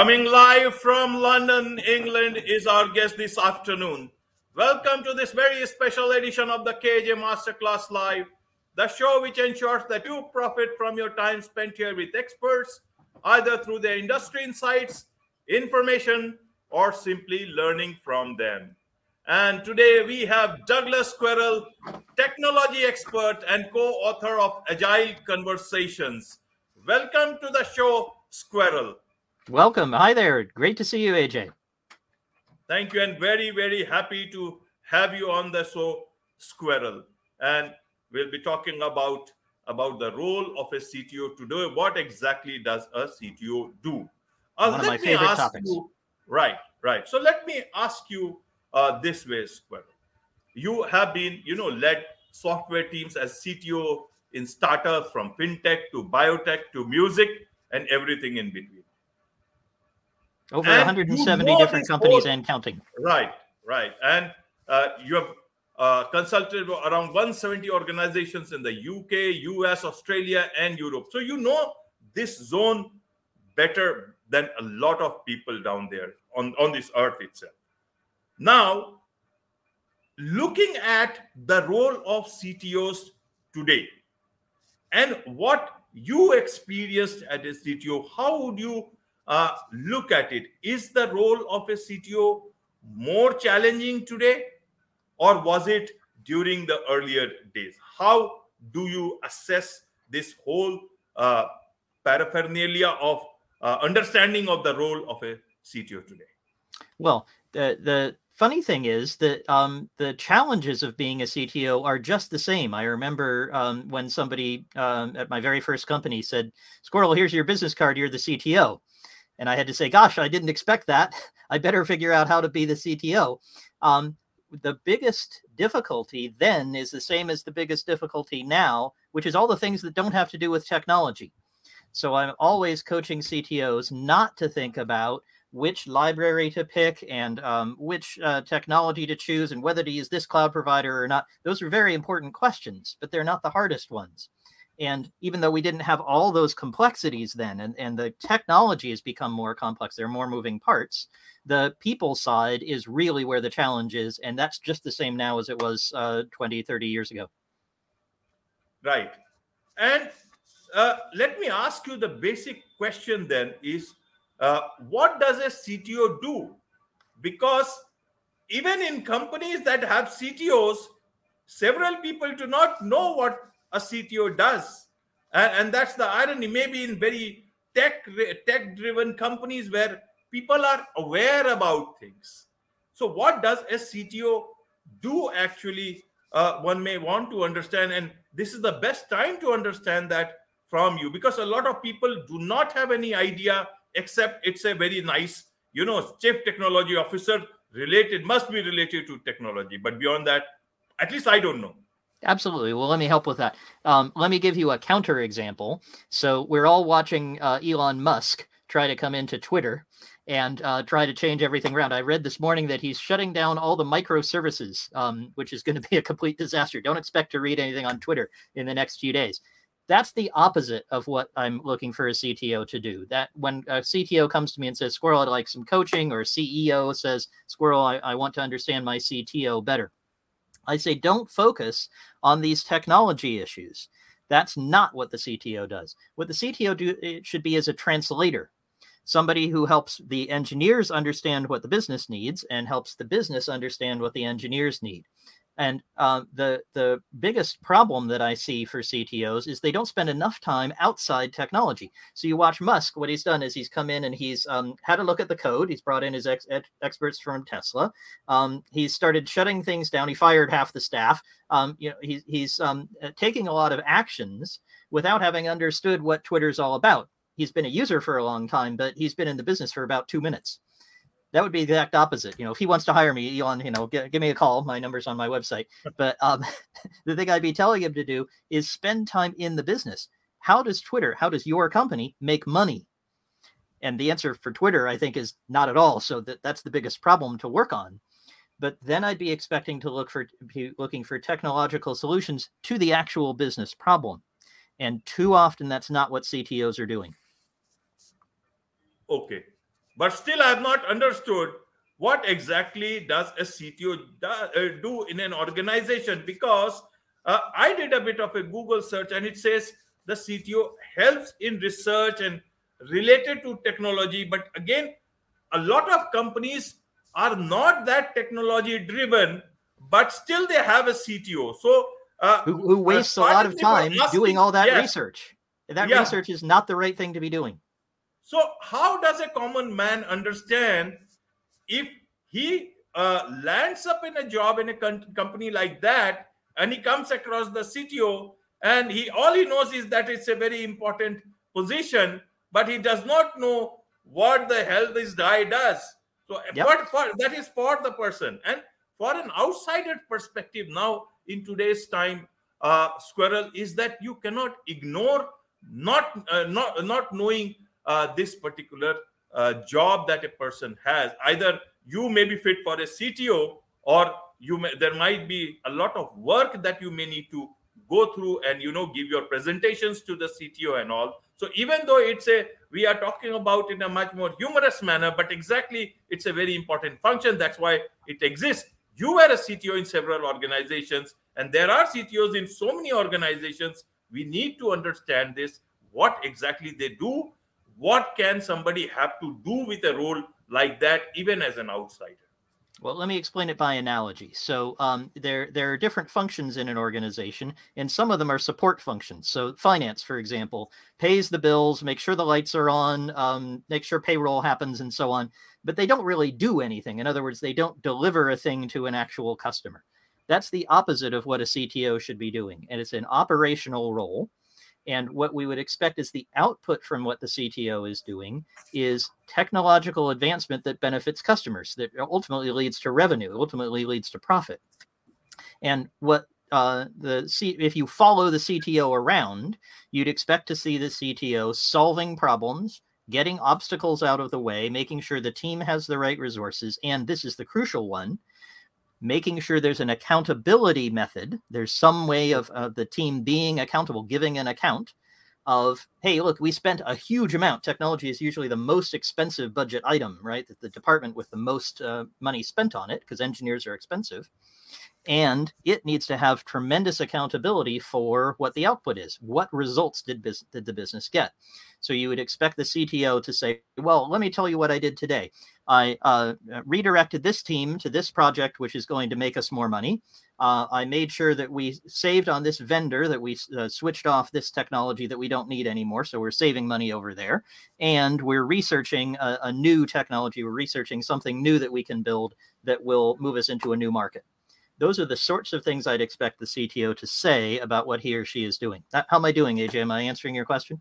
Coming live from London, England, is our guest this afternoon. Welcome to this very special edition of the KJ Masterclass Live, the show which ensures that you profit from your time spent here with experts, either through their industry insights, information, or simply learning from them. And today we have Douglas Squirrel, technology expert and co author of Agile Conversations. Welcome to the show, Squirrel. Welcome. Hi there. Great to see you, AJ. Thank you, and very, very happy to have you on the show, Squirrel. And we'll be talking about about the role of a CTO today. What exactly does a CTO do? Uh, One of my favorite topics. You, right, right. So let me ask you uh, this way, Squirrel. You have been, you know, led software teams as CTO in startups from fintech to biotech to music and everything in between. Over and 170 different companies whole, and counting. Right, right. And uh, you have uh, consulted around 170 organizations in the UK, US, Australia, and Europe. So you know this zone better than a lot of people down there on, on this earth itself. Now, looking at the role of CTOs today and what you experienced at a CTO, how would you uh, look at it? Is the role of a CTO more challenging today, or was it during the earlier days? How do you assess this whole uh, paraphernalia of uh, understanding of the role of a CTO today? Well, the the funny thing is that um, the challenges of being a CTO are just the same. I remember um, when somebody um, at my very first company said, "Squirrel, here's your business card. You're the CTO," and I had to say, "Gosh, I didn't expect that. I better figure out how to be the CTO." Um, the biggest difficulty then is the same as the biggest difficulty now, which is all the things that don't have to do with technology. So I'm always coaching CTOs not to think about which library to pick and um, which uh, technology to choose and whether to use this cloud provider or not. Those are very important questions, but they're not the hardest ones. And even though we didn't have all those complexities then, and, and the technology has become more complex, there are more moving parts, the people side is really where the challenge is. And that's just the same now as it was uh, 20, 30 years ago. Right. And uh, let me ask you the basic question then is uh, what does a CTO do? Because even in companies that have CTOs, several people do not know what a CTO does. And, and that's the irony. Maybe in very tech tech driven companies where people are aware about things. So, what does a CTO do actually? Uh, one may want to understand, and this is the best time to understand that from you because a lot of people do not have any idea except it's a very nice, you know, chief technology officer related, must be related to technology. But beyond that, at least I don't know. Absolutely. Well, let me help with that. Um, let me give you a counter example. So we're all watching uh, Elon Musk try to come into Twitter and uh, try to change everything around. I read this morning that he's shutting down all the microservices, um, which is going to be a complete disaster. Don't expect to read anything on Twitter in the next few days. That's the opposite of what I'm looking for a CTO to do. That when a CTO comes to me and says, Squirrel, I'd like some coaching, or CEO says, Squirrel, I, I want to understand my CTO better. I say, don't focus on these technology issues. That's not what the CTO does. What the CTO do it should be as a translator, somebody who helps the engineers understand what the business needs and helps the business understand what the engineers need. And uh, the the biggest problem that I see for CTOs is they don't spend enough time outside technology. So you watch Musk. What he's done is he's come in and he's um, had a look at the code. He's brought in his ex- experts from Tesla. Um, he's started shutting things down. He fired half the staff. Um, you know, he, he's um, uh, taking a lot of actions without having understood what Twitter's all about. He's been a user for a long time, but he's been in the business for about two minutes that would be the exact opposite. You know, if he wants to hire me, Elon, you know, give, give me a call. My number's on my website. But um, the thing I'd be telling him to do is spend time in the business. How does Twitter, how does your company make money? And the answer for Twitter, I think, is not at all. So that that's the biggest problem to work on. But then I'd be expecting to look for be looking for technological solutions to the actual business problem. And too often, that's not what CTOs are doing. Okay, but still I have not understood what exactly does a CTO do, uh, do in an organization because uh, I did a bit of a Google search and it says the CTO helps in research and related to technology. But again, a lot of companies are not that technology driven, but still they have a CTO. So uh, who, who, wastes a lot of time asking, doing all that yeah, research. That yeah. research is not the right thing to be doing. So how does a common man understand if he uh, lands up in a job in a company like that and he comes across the CTO and he all he knows is that it's a very important position, but he does not know what the hell this guy does. So yep. what for, that is for the person and for an outsider perspective now in today's time, uh, Squirrel is that you cannot ignore not uh, not not knowing uh, this particular uh, job that a person has. Either you may be fit for a CTO or you may there might be a lot of work that you may need to go through and you know give your presentations to the cto and all. So even though it's a we are talking about in a much more humorous manner but exactly it's a very important function. That's why it exists. You were a cto in several organizations and there are ctos in so many organizations. We need to understand this what exactly they do what can somebody have to do with a role like that even as an outsider well, let me explain it by analogy. So um, there there are different functions in an organization, and some of them are support functions. So finance, for example, pays the bills, make sure the lights are on, um, make sure payroll happens, and so on. But they don't really do anything. In other words, they don't deliver a thing to an actual customer. That's the opposite of what a CTO should be doing, and it's an operational role. And what we would expect is the output from what the CTO is doing is technological advancement that benefits customers, that ultimately leads to revenue, ultimately leads to profit. And what uh, the C- if you follow the CTO around, you'd expect to see the CTO solving problems, getting obstacles out of the way, making sure the team has the right resources, and this is the crucial one, making sure there's an accountability method. There's some way of uh, the team being accountable, giving an account of, hey, look, we spent a huge amount. Technology is usually the most expensive budget item, right? The, the department with the most uh, money spent on it because engineers are expensive. And it needs to have tremendous accountability for what the output is. What results did, bus- did the business get? So you would expect the CTO to say, well, let me tell you what I did today. I uh, redirected this team to this project, which is going to make us more money. Uh, I made sure that we saved on this vendor, that we uh, switched off this technology that we don't need anymore. So we're saving money over there. And we're researching a, a new technology. We're researching something new that we can build that will move us into a new market. Those are the sorts of things I'd expect the CTO to say about what he or she is doing. How am I doing, AJ? Am I answering your question?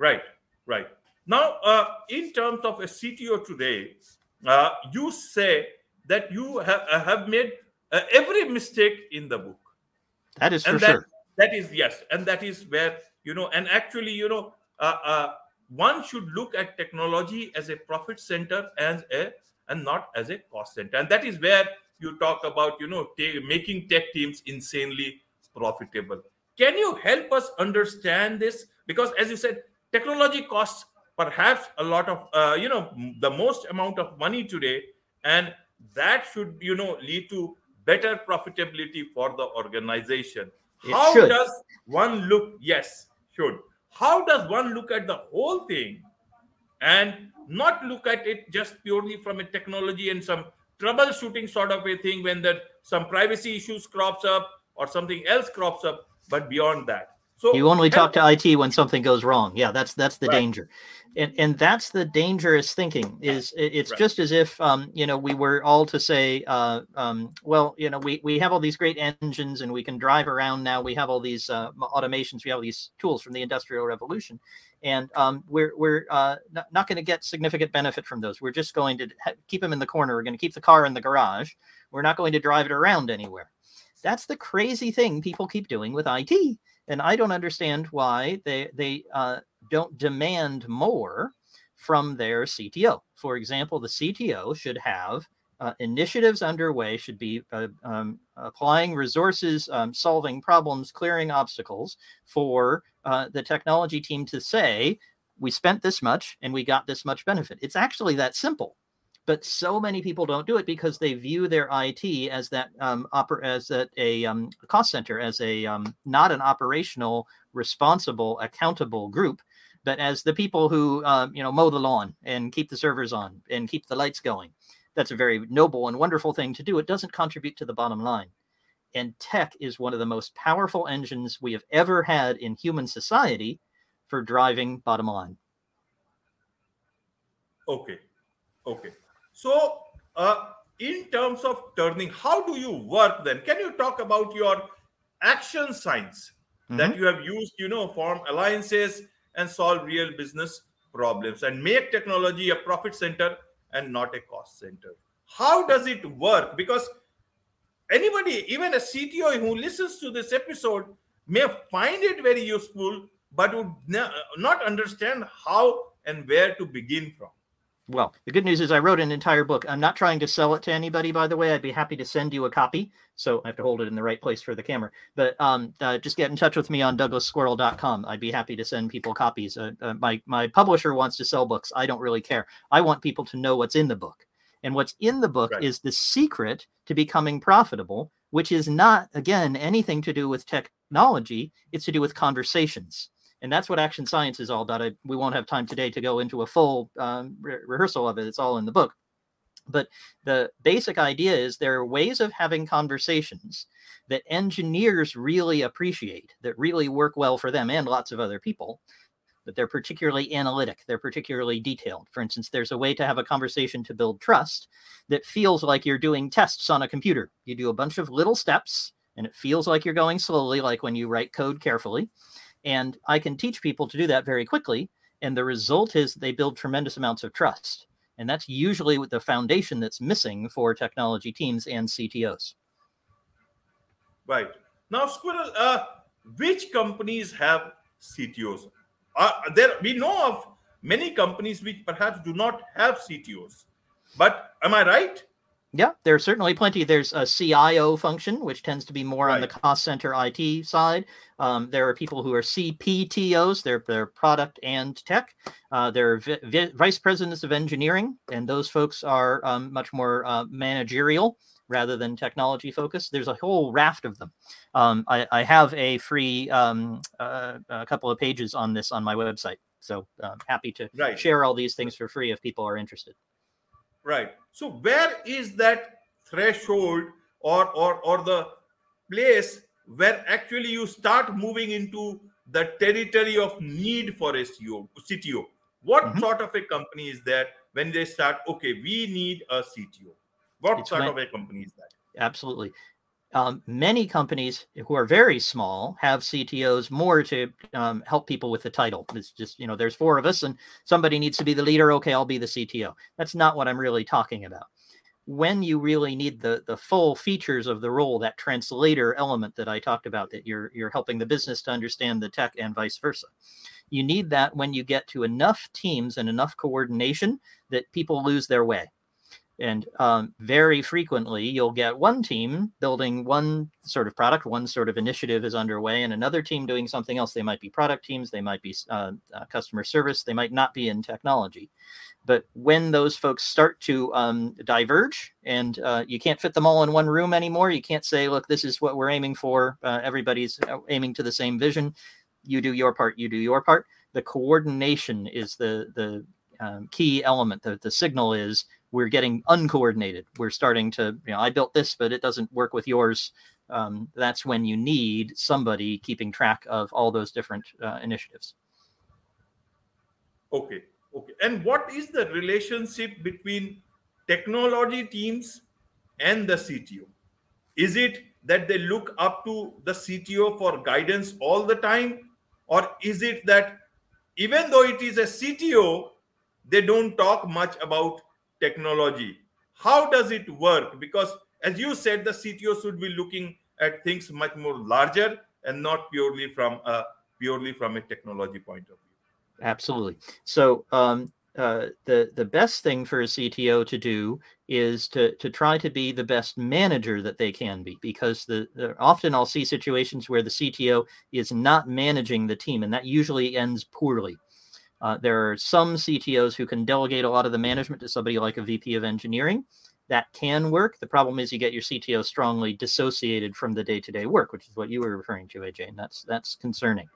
Right, right. Now, uh, in terms of a CTO today, uh, you say that you have, uh, have made uh, every mistake in the book. That is and for that, sure. That is yes, and that is where you know, and actually, you know, uh, uh, one should look at technology as a profit center as a and not as a cost center, and that is where you talk about you know t- making tech teams insanely profitable. Can you help us understand this? Because as you said, technology costs perhaps a lot of uh, you know the most amount of money today and that should you know lead to better profitability for the organization. It how should. does one look yes should. How does one look at the whole thing and not look at it just purely from a technology and some troubleshooting sort of a thing when that some privacy issues crops up or something else crops up but beyond that so you only talk to IT when something goes wrong. Yeah, that's that's the right. danger, and and that's the dangerous thinking. Is it's right. just as if um, you know we were all to say, uh, um, well, you know, we we have all these great engines and we can drive around now. We have all these uh, automations. We have all these tools from the Industrial Revolution, and um, we're we're uh, not, not going to get significant benefit from those. We're just going to ha- keep them in the corner. We're going to keep the car in the garage. We're not going to drive it around anywhere. That's the crazy thing people keep doing with IT and I don't understand why they they uh, don't demand more from their CTO. For example, the CTO should have uh, initiatives underway, should be uh, um, applying resources, um, solving problems, clearing obstacles for uh, the technology team to say, we spent this much and we got this much benefit. It's actually that simple. But so many people don't do it because they view their IT as that um, oper- as a um, cost center, as a um, not an operational, responsible, accountable group, but as the people who uh, you know mow the lawn and keep the servers on and keep the lights going. That's a very noble and wonderful thing to do. It doesn't contribute to the bottom line. And tech is one of the most powerful engines we have ever had in human society for driving bottom line. Okay. Okay. So, uh, in terms of turning, how do you work then? Can you talk about your action science mm-hmm. that you have used, you know, form alliances and solve real business problems and make technology a profit center and not a cost center? How does it work? Because anybody, even a CTO who listens to this episode, may find it very useful, but would not understand how and where to begin from. Well, the good news is I wrote an entire book. I'm not trying to sell it to anybody, by the way. I'd be happy to send you a copy. So I have to hold it in the right place for the camera. But um, uh, just get in touch with me on douglassquirrel.com. I'd be happy to send people copies. Uh, uh, my, my publisher wants to sell books. I don't really care. I want people to know what's in the book. And what's in the book right. is the secret to becoming profitable, which is not, again, anything to do with technology. It's to do with conversations. And that's what action science is all about. I, we won't have time today to go into a full um, re- rehearsal of it. It's all in the book. But the basic idea is there are ways of having conversations that engineers really appreciate, that really work well for them and lots of other people but they're particularly analytic, they're particularly detailed. For instance, there's a way to have a conversation to build trust that feels like you're doing tests on a computer. You do a bunch of little steps and it feels like you're going slowly, like when you write code carefully. And I can teach people to do that very quickly. And the result is they build tremendous amounts of trust. And that's usually the foundation that's missing for technology teams and CTOs. Right. Now, Squirrel, uh, which companies have CTOs? Uh, there we know of many companies which perhaps do not have CTOs. But am I right? Yeah, there's certainly plenty. There's a CIO function, which tends to be more right. on the cost center IT side. Um, there are people who are CPTOs, they're, they're product and tech. Uh, there are vi- vi- vice presidents of engineering, and those folks are um, much more uh, managerial rather than technology focused. There's a whole raft of them. Um, I, I, have a free um, uh, a couple of pages on this on my website. So I'm uh, happy to right. share all these things for free if people are interested. Right. So where is that threshold or or or the place where actually you start moving into the territory of need for a CEO, CTO? What mm-hmm. sort of a company is that when they start? Okay, we need a CTO what it's sort when, of a company is that? Absolutely. Um, many companies who are very small have CTOs more to um, help people with the title. It's just, you know, there's four of us and somebody needs to be the leader. Okay, I'll be the CTO. That's not what I'm really talking about. When you really need the the full features of the role, that translator element that I talked about, that you're you're helping the business to understand the tech and vice versa. You need that when you get to enough teams and enough coordination that people lose their way and um, very frequently, you'll get one team building one sort of product, one sort of initiative is underway, and another team doing something else. They might be product teams, they might be uh, uh, customer service, they might not be in technology. But when those folks start to um, diverge and uh, you can't fit them all in one room anymore, you can't say, look, this is what we're aiming for. Uh, everybody's uh, aiming to the same vision. You do your part, you do your part. The coordination is the, the um, key element. The, the signal is we're getting uncoordinated. We're starting to, you know, I built this, but it doesn't work with yours. Um, that's when you need somebody keeping track of all those different uh, initiatives. Okay. Okay. And what is the relationship between technology teams and the CTO? Is it that they look up to the CTO for guidance all the time? Or is it that even though it is a CTO, they don't talk much about technology. How does it work? Because as you said the cto should be looking at things much more larger and not purely from a purely from a technology point of view. Absolutely. So um, uh, the the best thing for a CTO to do is to to try to be the best manager that they can be because the, the, often I'll see situations where the CTO is not managing the team and that usually ends poorly Uh, there are some CTOs who can delegate a lot of the management to somebody like a VP of engineering. That can work. The problem is you get your CTO strongly dissociated from the day-to-day work, which is what you were referring to, AJ, and that's that's concerning.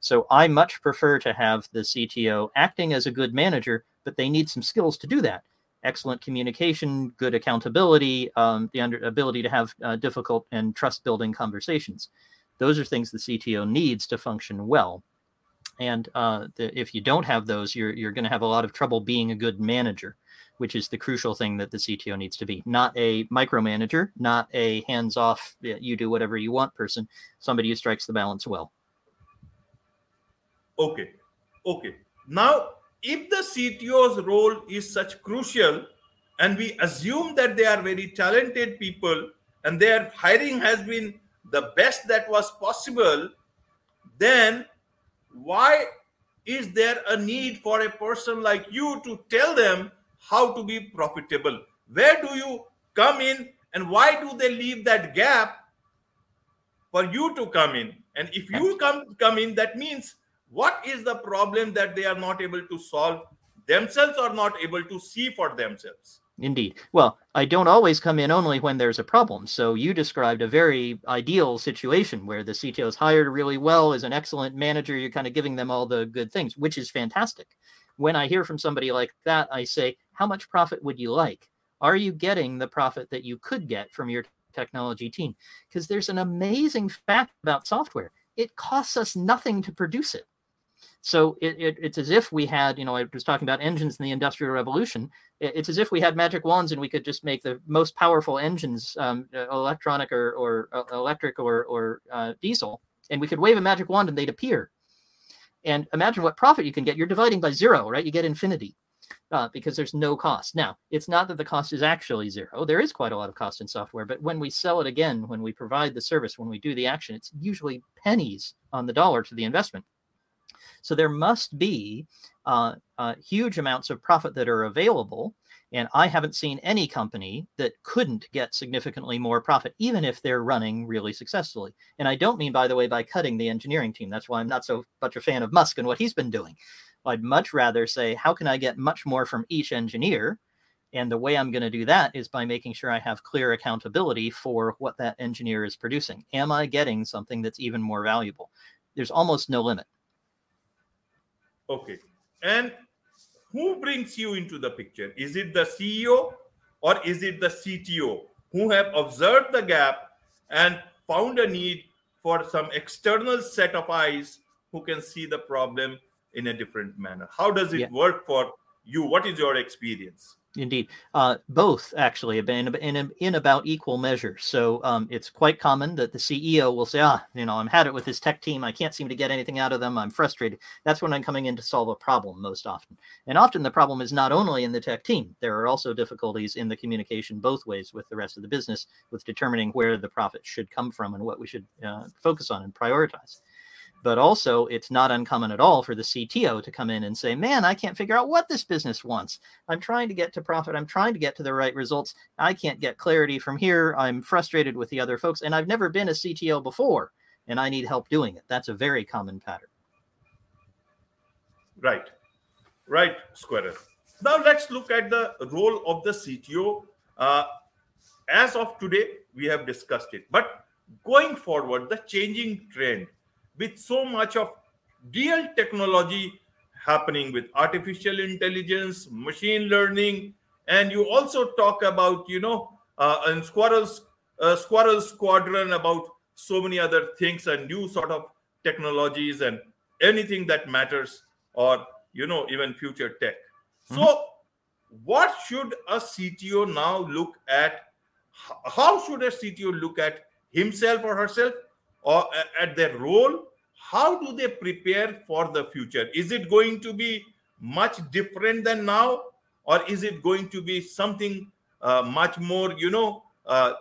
So I much prefer to have the CTO acting as a good manager, but they need some skills to do that. Excellent communication, good accountability, um, the under, ability to have uh, difficult and trust-building conversations. Those are things the CTO needs to function well. And uh, the, if you don't have those, you're you're going to have a lot of trouble being a good manager, which is the crucial thing that the CTO needs to be. Not a micromanager, not a hands-off, you do whatever you want person. Somebody who strikes the balance well. Okay, okay. Now, if the CTO's role is such crucial, and we assume that they are very talented people, and their hiring has been the best that was possible, then why is there a need for a person like you to tell them how to be profitable? Where do you come in and why do they leave that gap for you to come in? And if you come come in, that means what is the problem that they are not able to solve themselves or not able to see for themselves? Indeed. Well, I don't always come in only when there's a problem. So you described a very ideal situation where the CTO is hired really well, is an excellent manager. You're kind of giving them all the good things, which is fantastic. When I hear from somebody like that, I say, How much profit would you like? Are you getting the profit that you could get from your technology team? Because there's an amazing fact about software it costs us nothing to produce it. So it, it, it's as if we had, you know, I was talking about engines in the Industrial Revolution. It, it's as if we had magic wands and we could just make the most powerful engines, um, electronic or, or uh, electric or, or uh, diesel, and we could wave a magic wand and they'd appear. And imagine what profit you can get. You're dividing by zero, right? You get infinity uh, because there's no cost. Now, it's not that the cost is actually zero. There is quite a lot of cost in software, but when we sell it again, when we provide the service, when we do the action, it's usually pennies on the dollar to the investment. So there must be uh, uh, huge amounts of profit that are available. And I haven't seen any company that couldn't get significantly more profit, even if they're running really successfully. And I don't mean, by the way, by cutting the engineering team. That's why I'm not so much a fan of Musk and what he's been doing. I'd much rather say, how can I get much more from each engineer? And the way I'm going to do that is by making sure I have clear accountability for what that engineer is producing. Am I getting something that's even more valuable? There's almost no limit. Okay. And who brings you into the picture? Is it the CEO or is it the CTO who have observed the gap and found a need for some external set of eyes who can see the problem in a different manner? How does it yeah. work for you? What is your experience? Indeed, uh, both actually have been in, in, in about equal measure. So um, it's quite common that the CEO will say, "Ah, you know, I'm had it with this tech team. I can't seem to get anything out of them. I'm frustrated." That's when I'm coming in to solve a problem most often. And often the problem is not only in the tech team. There are also difficulties in the communication both ways with the rest of the business, with determining where the profit should come from and what we should uh, focus on and prioritize but also it's not uncommon at all for the CTO to come in and say, "Man, I can't figure out what this business wants. I'm trying to get to profit. I'm trying to get to the right results. I can't get clarity from here. I'm frustrated with the other folks, and I've never been a CTO before, and I need help doing it." That's a very common pattern. Right, right, Squirrel. Now let's look at the role of the CTO. Uh, as of today, we have discussed it, but going forward, the changing trend with so much of real technology happening with artificial intelligence, machine learning, and you also talk about, you know, uh, in Squirrel's uh, Squirrel Squadron about so many other things and new sort of technologies and anything that matters, or you know, even future tech. Mm-hmm. So, what should a CTO now look at? How should a CTO look at himself or herself, or at their role how do they prepare for the future? Is it going to be much different than now or is it going to be something uh, much more you know uh,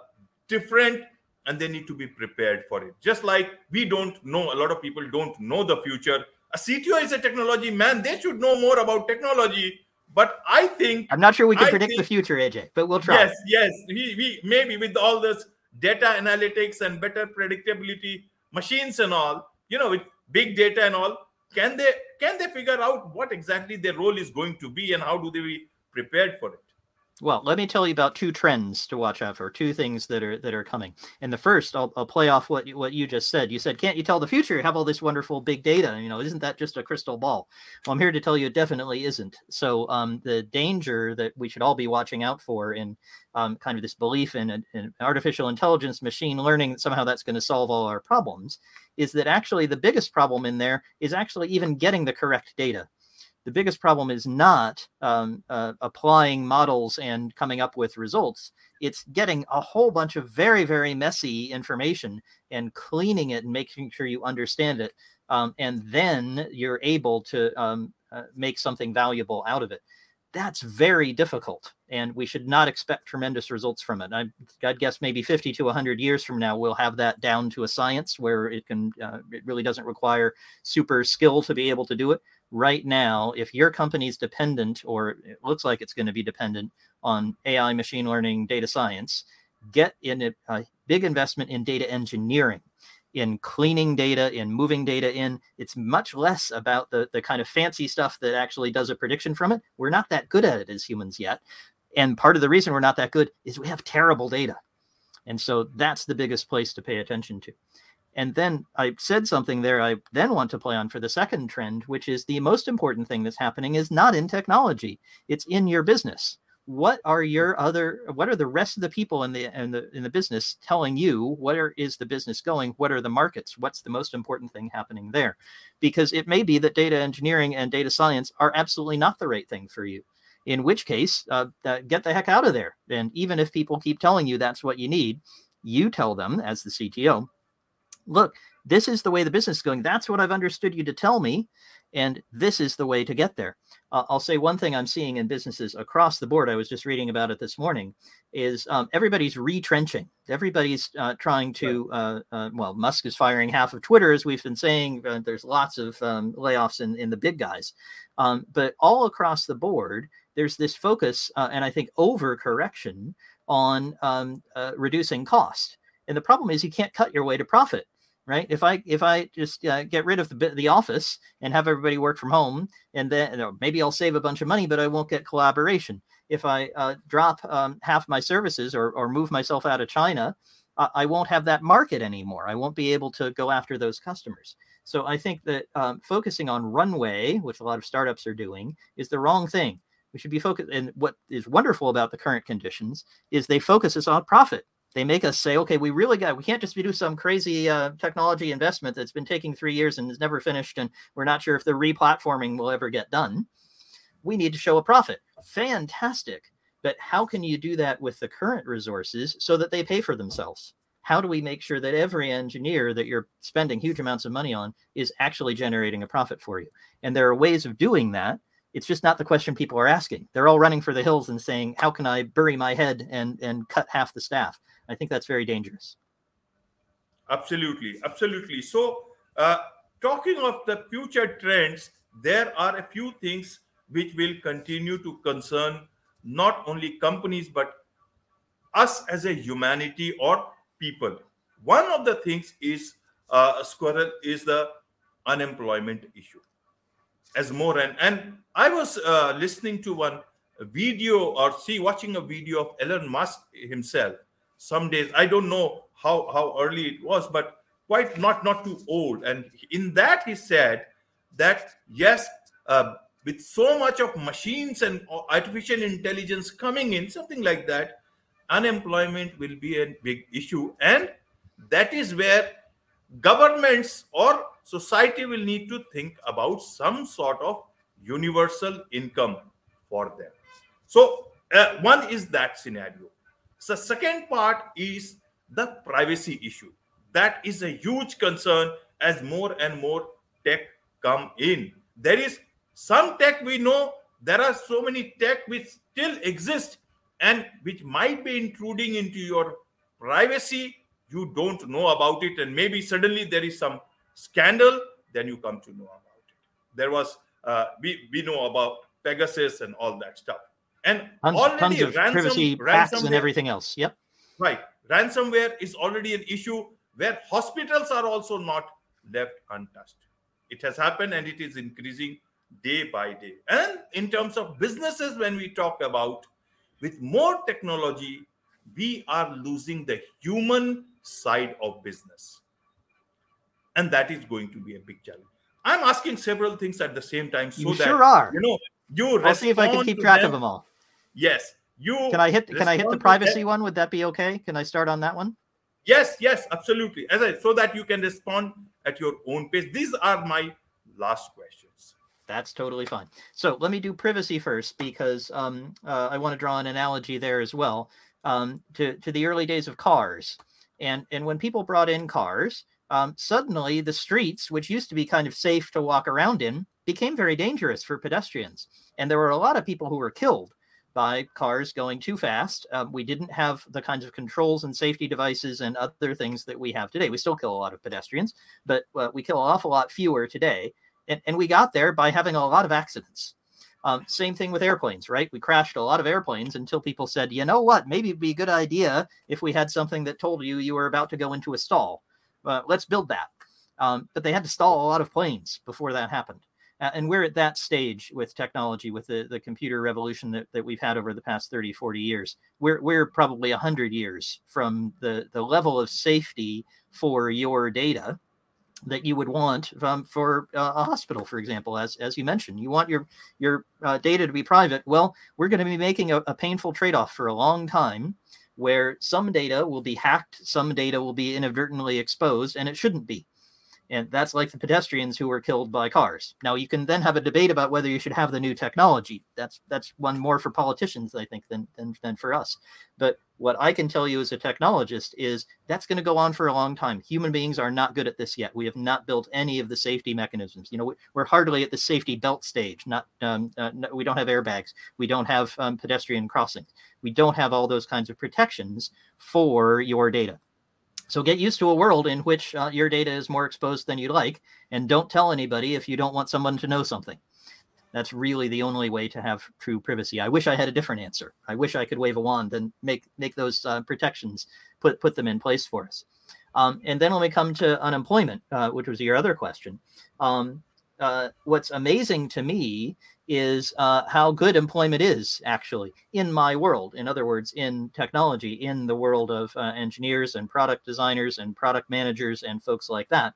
different and they need to be prepared for it? Just like we don't know a lot of people don't know the future. A cto is a technology man. They should know more about technology. But i think i'm not sure we can I predict think, the future aj but we'll try. Yes yes. We, we maybe with all this data analytics and better predictability machines and all you know with big data and all can they can they figure out what exactly their role is going to be and how do they be prepared for it well, let me tell you about two trends to watch out for, two things that are that are coming. And the first, I'll, I'll play off what what you just said. You said, "Can't you tell the future? You have all this wonderful big data. You know, isn't that just a crystal ball?" Well, I'm here to tell you, it definitely isn't. So, um, the danger that we should all be watching out for in um, kind of this belief in, in artificial intelligence, machine learning, somehow that's going to solve all our problems, is that actually the biggest problem in there is actually even getting the correct data the biggest problem is not um, uh, applying models and coming up with results. It's getting a whole bunch of very, very messy information and cleaning it and making sure you understand it. Um, and then you're able to um, uh, make something valuable out of it. That's very difficult, and we should not expect tremendous results from it. I, would guess maybe 50 to 100 years from now, we'll have that down to a science where it can. Uh, it really doesn't require super skill to be able to do it right now, if your company's dependent, or it looks like it's going to be dependent on AI, machine learning, data science, get in a, a, big investment in data engineering, in cleaning data, in moving data in. It's much less about the, the kind of fancy stuff that actually does a prediction from it. We're not that good at it as humans yet. And part of the reason we're not that good is we have terrible data. And so that's the biggest place to pay attention to. And then I said something there I then want to play on for the second trend, which is the most important thing that's happening is not in technology, it's in your business. What are your other what are the rest of the people in the in the in the business telling you where is the business going? What are the markets? What's the most important thing happening there? Because it may be that data engineering and data science are absolutely not the right thing for you in which case uh, get the heck out of there and even if people keep telling you that's what you need you tell them as the cto look, this is the way the business is going. That's what I've understood you to tell me. And this is the way to get there. Uh, I'll say one thing I'm seeing in businesses across the board. I was just reading about it this morning. Is um, everybody's retrenching? Everybody's uh, trying to. Uh, uh well, Musk is firing half of Twitter, as we've been saying. Uh, there's lots of um, layoffs in, in the big guys, um, but all across the board, there's this focus, uh, and I think overcorrection on um, reducing cost. And the problem is you can't cut your way to profit right? If I if I just uh, get rid of the the office and have everybody work from home, and then maybe I'll save a bunch of money, but I won't get collaboration. If I uh, drop um, half my services or or move myself out of China, uh, I won't have that market anymore. I won't be able to go after those customers. So I think that um, focusing on runway, which a lot of startups are doing, is the wrong thing. We should be focused. And what is wonderful about the current conditions is they focus us on profit they make us say, okay, we really got, we can't just do some crazy uh, technology investment that's been taking three years and is never finished, and we're not sure if the replatforming will ever get done. We need to show a profit. Fantastic. But how can you do that with the current resources so that they pay for themselves? How do we make sure that every engineer that you're spending huge amounts of money on is actually generating a profit for you? And there are ways of doing that it's just not the question people are asking. They're all running for the hills and saying, "How can I bury my head and and cut half the staff?" I think that's very dangerous. Absolutely, absolutely. So, uh, talking of the future trends, there are a few things which will continue to concern not only companies but us as a humanity or people. One of the things is uh, squirrel is the unemployment issue as more and and I was uh, listening to one video or see watching a video of Elon Musk himself. Some days I don't know how how early it was, but quite not not too old. And in that he said that yes, uh, with so much of machines and artificial intelligence coming in, something like that, unemployment will be a big issue, and that is where governments or society will need to think about some sort of universal income for them. So, uh, one is that scenario. The second part is the privacy issue. That is a huge concern as more and more tech come in. There is some tech we know. There are so many tech which still exist and which might be intruding into your privacy. You don't know about it. And maybe suddenly there is some scandal then you come to know about it. There was uh, we we know about pegasus and all that stuff and tons, already tons of ransom, privacy packs and everything else yep right ransomware is already an issue where hospitals are also not left untouched It has happened and it is increasing day by day. And in terms of businesses, when we talk about with more technology, we are losing the human side of business. And that is going to be a big challenge. I'm asking several things at the same time so you that sure are. you know you I'll see if I can keep track them. of them all. Yes, you Can I hit? Can I hit the privacy one? Would that be okay? Can I start on that one? Yes, yes, absolutely. As I so that you can respond at your own pace. These are my last questions. That's totally fine. So let me do privacy first because um, uh, I want to draw an analogy there as well um, to to the early days of cars, and and when people brought in cars, um, suddenly the streets, which used to be kind of safe to walk around in, became very dangerous for pedestrians, and there were a lot of people who were killed by cars going too fast. Um, we didn't have the kinds of controls and safety devices and other things that we have today. We still kill a lot of pedestrians, but uh, we kill an awful lot fewer today and, and we got there by having a lot of accidents. Um, same thing with airplanes, right? We crashed a lot of airplanes until people said, you know what, maybe it'd be a good idea if we had something that told you you were about to go into a stall. Uh, let's build that. Um, but they had to stall a lot of planes before that happened. Uh, and we're at that stage with technology, with the, the computer revolution that, that we've had over the past 30, 40 years. We're, we're probably 100 years from the, the level of safety for your data that you would want um, for uh, a hospital, for example, as as you mentioned, you want your your uh, data to be private. Well, we're going to be making a, a painful trade off for a long time, where some data will be hacked, some data will be inadvertently exposed, and it shouldn't be. And that's like the pedestrians who were killed by cars. Now you can then have a debate about whether you should have the new technology. That's that's one more for politicians, I think, than than, than for us. But what I can tell you as a technologist is that's going to go on for a long time. Human beings are not good at this yet. We have not built any of the safety mechanisms. You know, we're hardly at the safety belt stage. Not um, uh, we don't have airbags. We don't have um, pedestrian crossings. We don't have all those kinds of protections for your data. So get used to a world in which uh, your data is more exposed than you'd like, and don't tell anybody if you don't want someone to know something. That's really the only way to have true privacy. I wish I had a different answer. I wish I could wave a wand and make make those uh, protections, put put them in place for us. Um, and then when we come to unemployment, uh, which was your other question, um, uh, what's amazing to me is uh, how good employment is actually in my world. In other words, in technology, in the world of uh, engineers and product designers and product managers and folks like that.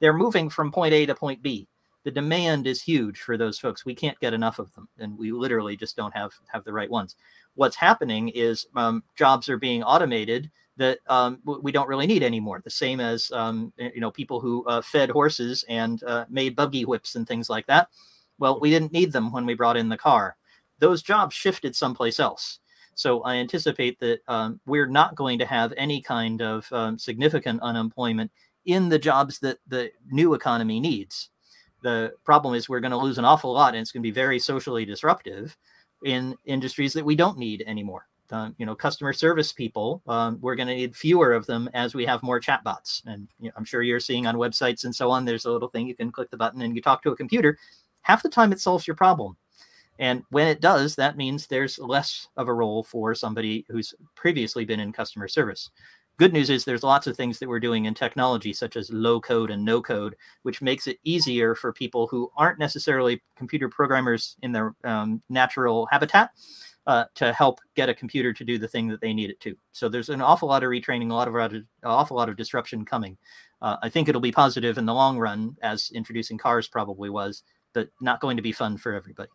They're moving from point A to point B. The demand is huge for those folks. We can't get enough of them, and we literally just don't have have the right ones. What's happening is um, jobs are being automated that um, we don't really need anymore. The same as um, you know people who uh, fed horses and uh, made buggy whips and things like that. Well, we didn't need them when we brought in the car. Those jobs shifted someplace else. So I anticipate that um, we're not going to have any kind of um, significant unemployment in the jobs that the new economy needs. The problem is we're going to lose an awful lot, and it's going to be very socially disruptive in industries that we don't need anymore. Um, you know, customer service people, um, we're going to need fewer of them as we have more chatbots. And you know, I'm sure you're seeing on websites and so on, there's a little thing you can click the button and you talk to a computer. Half the time it solves your problem. And when it does, that means there's less of a role for somebody who's previously been in customer service. Good news is there's lots of things that we're doing in technology, such as low code and no code, which makes it easier for people who aren't necessarily computer programmers in their um, natural habitat uh, to help get a computer to do the thing that they need it to. So there's an awful lot of retraining, a lot of an awful lot of disruption coming. Uh, I think it'll be positive in the long run, as introducing cars probably was, but not going to be fun for everybody.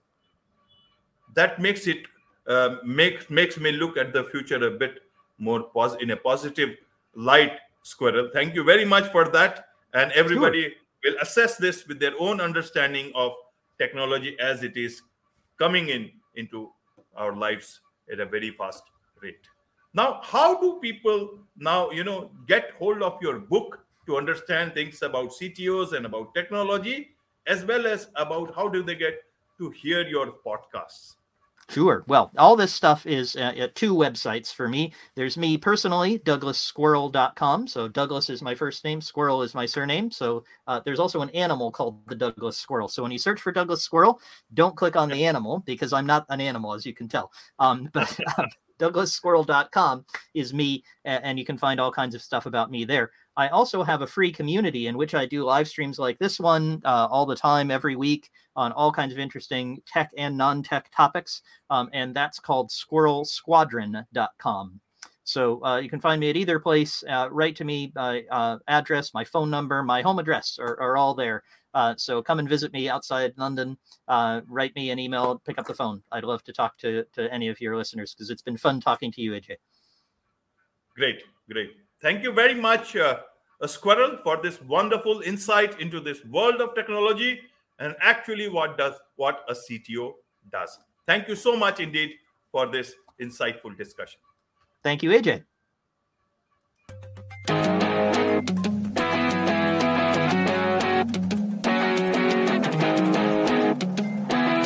That makes it uh, makes makes me look at the future a bit more pos- in a positive light, Squirrel. Thank you very much for that, and everybody will assess this with their own understanding of technology as it is coming in into our lives at a very fast rate. Now, how do people now, you know, get hold of your book to understand things about CTOs and about technology, as well as about how do they get to hear your podcasts? Sure. Well, all this stuff is uh, at two websites for me. There's me personally, douglassquirrel.com. So Douglas is my first name, Squirrel is my surname. So uh, there's also an animal called the Douglas Squirrel. So when you search for Douglas Squirrel, don't click on the animal because I'm not an animal, as you can tell. Um, but DouglasSquirrel.com is me, and you can find all kinds of stuff about me there. I also have a free community in which I do live streams like this one uh, all the time, every week, on all kinds of interesting tech and non tech topics. Um, and that's called squirrelsquadron.com. So uh, you can find me at either place. Uh, write to me. Uh, address, my phone number, my home address are, are all there. Uh, so come and visit me outside London. Uh, write me an email. Pick up the phone. I'd love to talk to, to any of your listeners because it's been fun talking to you, AJ. Great, great. Thank you very much, uh, Squirrel, for this wonderful insight into this world of technology and actually what does what a CTO does. Thank you so much indeed for this insightful discussion. Thank you, AJ.